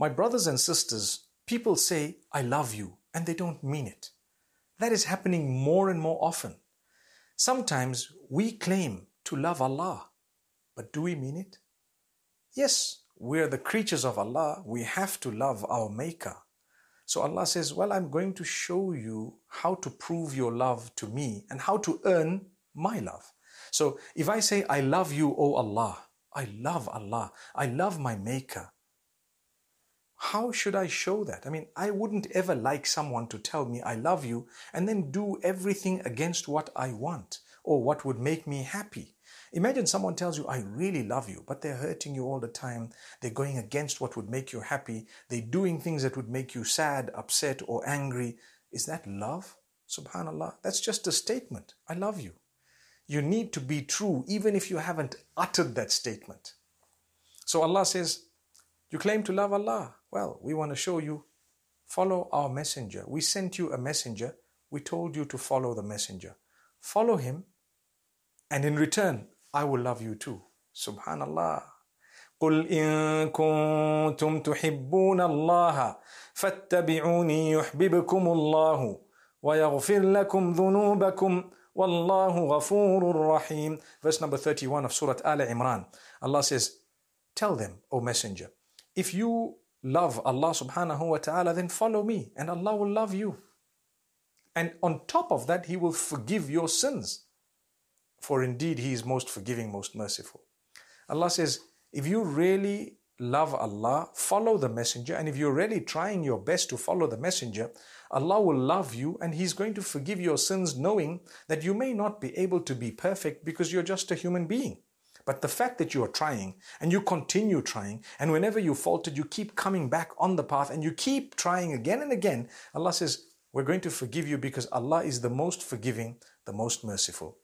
My brothers and sisters, people say, I love you, and they don't mean it. That is happening more and more often. Sometimes we claim to love Allah, but do we mean it? Yes, we're the creatures of Allah. We have to love our Maker. So Allah says, Well, I'm going to show you how to prove your love to me and how to earn my love. So if I say, I love you, O Allah, I love Allah, I love my Maker, how should I show that? I mean, I wouldn't ever like someone to tell me I love you and then do everything against what I want or what would make me happy. Imagine someone tells you, I really love you, but they're hurting you all the time. They're going against what would make you happy. They're doing things that would make you sad, upset, or angry. Is that love? Subhanallah. That's just a statement. I love you. You need to be true even if you haven't uttered that statement. So Allah says, you claim to love Allah. Well, we want to show you. Follow our messenger. We sent you a messenger. We told you to follow the messenger. Follow him, and in return, I will love you too. Subhanallah. قل إن كنتم تحبون الله فاتبعوني يحببكم الله ويغفر لكم ذنوبكم والله غفور رحيم Verse number 31 of Surah Al Imran. Allah says, Tell them, O Messenger, if you love Allah subhanahu wa ta'ala, then follow me and Allah will love you. And on top of that, He will forgive your sins. For indeed, He is most forgiving, most merciful. Allah says, if you really love Allah, follow the messenger. And if you're really trying your best to follow the messenger, Allah will love you and He's going to forgive your sins knowing that you may not be able to be perfect because you're just a human being. But the fact that you are trying and you continue trying, and whenever you faltered, you keep coming back on the path and you keep trying again and again, Allah says, We're going to forgive you because Allah is the most forgiving, the most merciful.